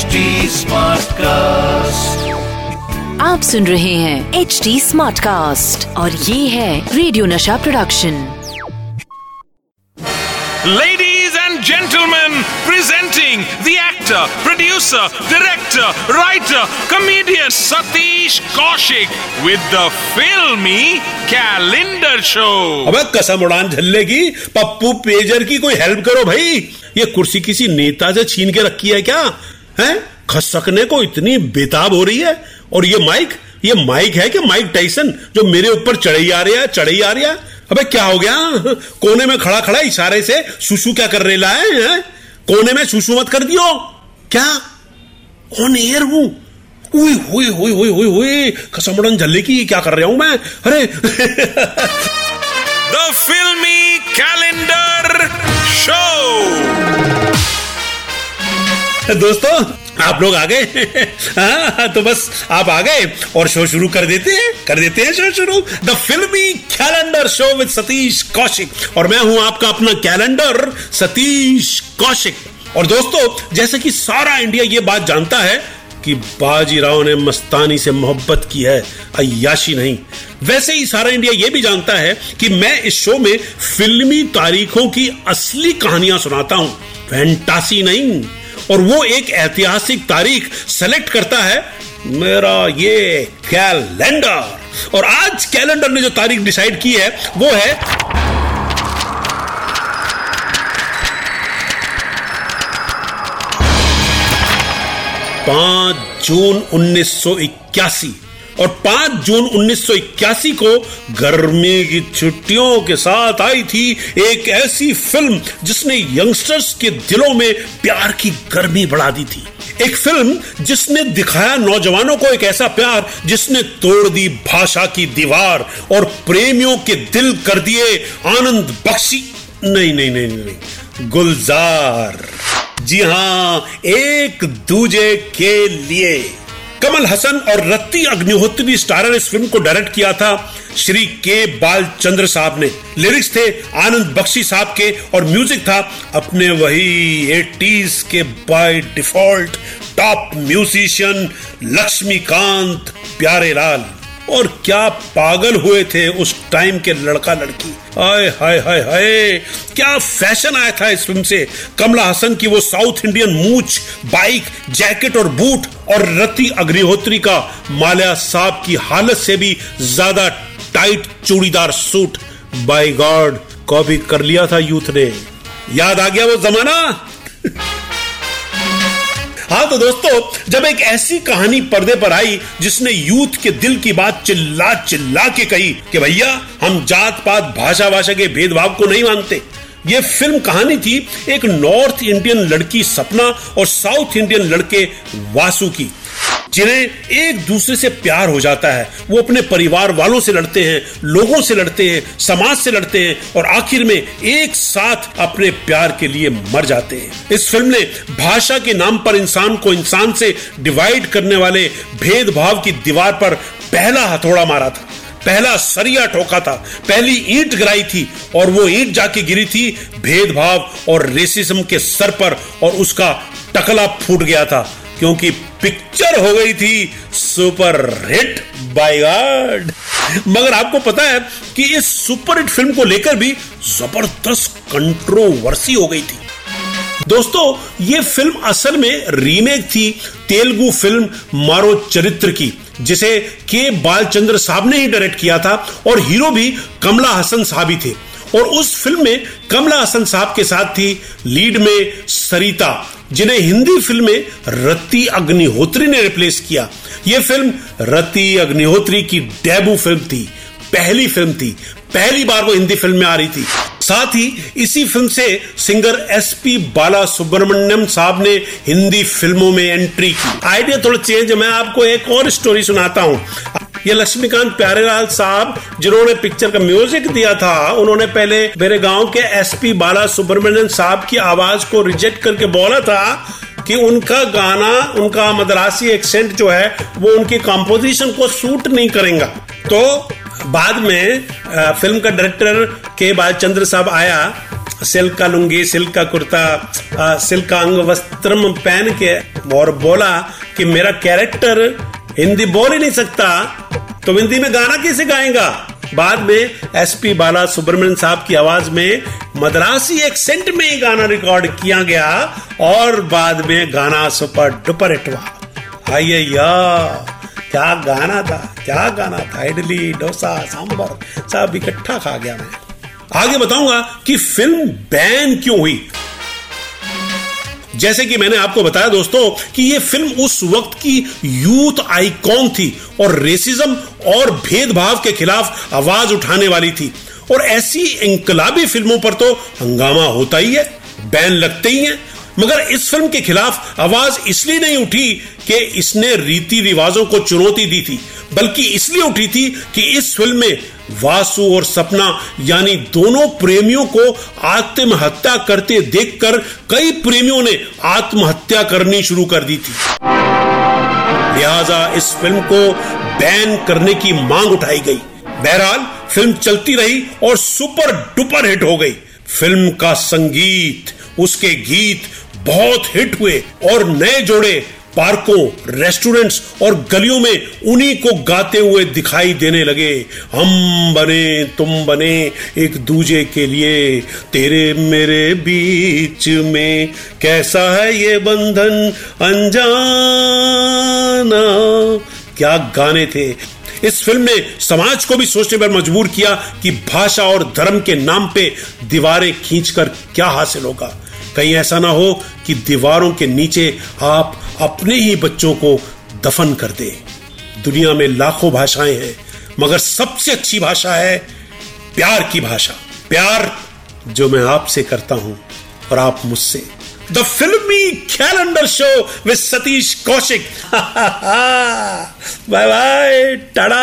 Smart cast आप सुन रहे हैं एच डी स्मार्ट कास्ट और ये है radio Nasha production ladies and gentleman presenting the actor producer director writer comedian Satish Kaushik with the filmi calendar show अब कसम उड़ान झल्लेगी पप्पू पेजर की कोई हेल्प करो भाई। ये कुर्सी किसी नेता से छीन के रखी है क्या? हैं? खसकने को इतनी बेताब हो रही है? और ये माइक ये माइक है कि माइक टाइसन जो मेरे ऊपर चढ़ी आ रहा है चढ़ी आ रहा है? अबे क्या हो गया? कोने में खड़ा खड़ा इशारे से सुसु क्या कर रेला है, हैं? कोने में सुसु मत कर दियो। क्या? ऑन एयर हूँ। हुई हुई हुई हुई हुई। हुई कसमड़न झल्ले की क्या कर रहा हूँ मैं? अरे! दोस्तों आप लोग आ गए। हाँ, तो बस आप आ गए और शो शुरू कर देते हैं कर देते हैं शो शुरू। The filmi calendar show with Satish Kaushik और मैं हूँ आपका अपना कैलेंडर सतीश कौशिक और दोस्तों जैसे कि सारा इंडिया ये बात जानता है कि बाजीराव ने मस्तानी से मोहब्बत की है अयाशी नहीं। वैसे ही सारा इंडिया ये भी जानता है कि मैं इस शो में फिल्मी तारीखों की असली कहानियाँ सुनाता हूँ। फैंटासी नहीं। और वो एक ऐतिहासिक तारीख सेलेक्ट करता है मेरा ये कैलेंडर और आज कैलेंडर ने जो तारीख डिसाइड की है, वो है पाँच जून 1981 और 5 जून 1981 को गर्मी की छुट्टियों के साथ आई थी एक ऐसी फ़िल्म जिसने यंगस्टर्स के दिलों में प्यार की गर्मी बढ़ा दी थी। एक फ़िल्म जिसने दिखाया नौजवानों को एक ऐसा प्यार जिसने तोड़ दी भाषा की दीवार और प्रेमियों के दिल कर दिए आनंद बख्शी। नहीं नहीं नहीं नहीं, गुलजार। जी हाँ एक दूजे के लिए। कमल हसन और रत्ती अग्निहोत्री स्टारर इस फ़िल्म को डायरेक्ट किया था श्री के बाल चंद्र साहब ने। लिरिक्स थे आनंद बख्शी साहब के और म्यूज़िक था अपने वही एटीज के by default top musician Laxmikant Pyare Lal और क्या पागल हुए थे उस टाइम के लड़का लड़की। हाय हाय हाय हाय। क्या फ़ैशन आया था इस फ़िल्म से? कमला हसन की वो साउथ इंडियन मूछ, बाइक, जैकेट और बूट और रति अग्निहोत्री का माल्या साहब की हालत से भी ज़्यादा tight churidar suit. By god, copy कर लिया था यूथ ने। याद आ गया वो जमाना? हाँ तो दोस्तों, जब एक ऐसी कहानी पर्दे पर आई जिसने यूथ के दिल की बात चिल्ला चिल्ला के कही कि भैया, हम जात पात, भाषा भाषा के भेदभाव को नहीं मानते। ये फ़िल्म कहानी थी एक नॉर्थ इंडियन लड़की सपना और साउथ इंडियन लड़के वासु की। जिन्हें एक दूसरे से प्यार हो जाता है। वो अपने परिवार वालों से लड़ते हैं, लोगों से लड़ते हैं, समाज से लड़ते हैं और आखिर में एक साथ अपने प्यार के लिए मर जाते हैं। इस फ़िल्म ने भाषा के नाम पर इंसान को इंसान से डिवाइड करने वाले भेदभाव की दीवार पर पहला हथौड़ा मारा था। पहला सरिया ठोका था। पहली ईंट गिराई थी और वो ईंट जाके गिरी थी। भेदभाव और रेसिज्म के सर पर और उसका टकला फूट गया था। क्योंकि पिक्चर हो गई थी सुपर हिट बाय गॉड। मगर आपको पता है कि इस सुपर हिट फ़िल्म को लेकर भी ज़बरदस्त कंट्रोवर्सी हो गई थी। दोस्तों, ये फ़िल्म असल में रीमेक थी तेलुगु फ़िल्म मारो चरित्र की, जिसे के बालचंद्र साहब ने ही डायरेक्ट किया था और हीरो भी कमला हसन साहब ही थे। और उस फ़िल्म में कमला हसन साहब के साथ थी लीड में सरिता, जिन्हें हिंदी फ़िल्म में रति अग्निहोत्री ने रिप्लेस किया। यह फ़िल्म रति अग्निहोत्री की डेबू फ़िल्म थी, पहली फ़िल्म थी, पहली बार वो हिंदी फ़िल्म में आ रही थी। साथ ही इसी फ़िल्म से singer S P Bala Subrahmanyam sahab ने हिंदी फ़िल्मों में एंट्री की। आइडिया थोड़ा चेंज मैं आपको एक और स्टोरी सुनाता हूँ। ये लक्ष्मीकांत प्यारेलाल साहब, जिन्होंने पिक्चर का म्यूज़िक दिया था, उन्होंने पहले मेरे गाँव के एसपी बाला सुब्रमण्यम साहब की आवाज़ को रिजेक्ट करके बोला था कि उनका गाना, उनका मद्रासी एक्सेंट जो है, वो उनकी कंपोजिशन को सूट नहीं करेगा। तो बाद में फ़िल्म का डायरेक्टर के बालचंद्र साहब आया, सिल्क का लुंगी, सिल्क का कुर्ता सिल्क का अंग वस्त्रम पहन के, और बोला कि मेरा कैरेक्टर हिंदी बोल ही नहीं सकता। तो हिंदी में गाना कैसे गाएगा? बाद में एसपी बाला सुब्रमण्यम साहब की आवाज़ में मद्रासी एक्सेंट में गाना रिकॉर्ड किया गया और बाद में गाना सुपर डुपर हिट हुआ आइए या क्या गाना था, क्या गाना था? इडली, डोसा सांबर सब इकट्ठा खा गया मैं। आगे बताऊँगा कि फ़िल्म बैन क्यों हुई? जैसे कि मैंने आपको बताया दोस्तों कि यह फ़िल्म उस वक्त की यूथ आइकॉन थी और रेसिज्म और भेदभाव के खिलाफ आवाज़ उठाने वाली थी। और ऐसी इंकलाबी फ़िल्मों पर तो हंगामा होता ही है, बैन लगते ही है। मगर इस फ़िल्म के खिलाफ आवाज़ इसलिए नहीं उठी कि इसने रीति रिवाजों को चुनौती दी थी, बल्कि इसलिए उठी थी कि इस फ़िल्म में वासु और सपना, यानी दोनों प्रेमियों को आत्महत्या करते देखकर कई प्रेमियों ने आत्महत्या करनी शुरू कर दी थी। लिहाजा इस फ़िल्म को बैन करने की मांग उठाई गई। बहरहाल, फ़िल्म चलती रही और सुपर डुपर हिट हो गई। फ़िल्म का संगीत, उसके गीत बहुत हिट हुए और नए जोड़े पार्कों, रेस्टोरेंट्स और गलियों में उन्हीं को गाते हुए दिखाई देने लगे। हम बने, तुम बने एक दूजे के लिए। तेरे मेरे बीच में कैसा है ये बंधन अनजाना? क्या गाने थे? इस फ़िल्म ने समाज को भी सोचने पर मजबूर किया कि भाषा और धर्म के नाम पे दीवारें खींचकर क्या हासिल होगा। कहीं ऐसा ना हो कि दीवारों के नीचे आप अपने ही बच्चों को दफन कर दे। दुनिया में लाखों भाषाएँ हैं, मगर सबसे अच्छी भाषा है प्यार की भाषा। प्यार जो मैं आपसे करता हूँ और आप मुझसे। The filmi calendar show with Satish Kaushik bye bye tata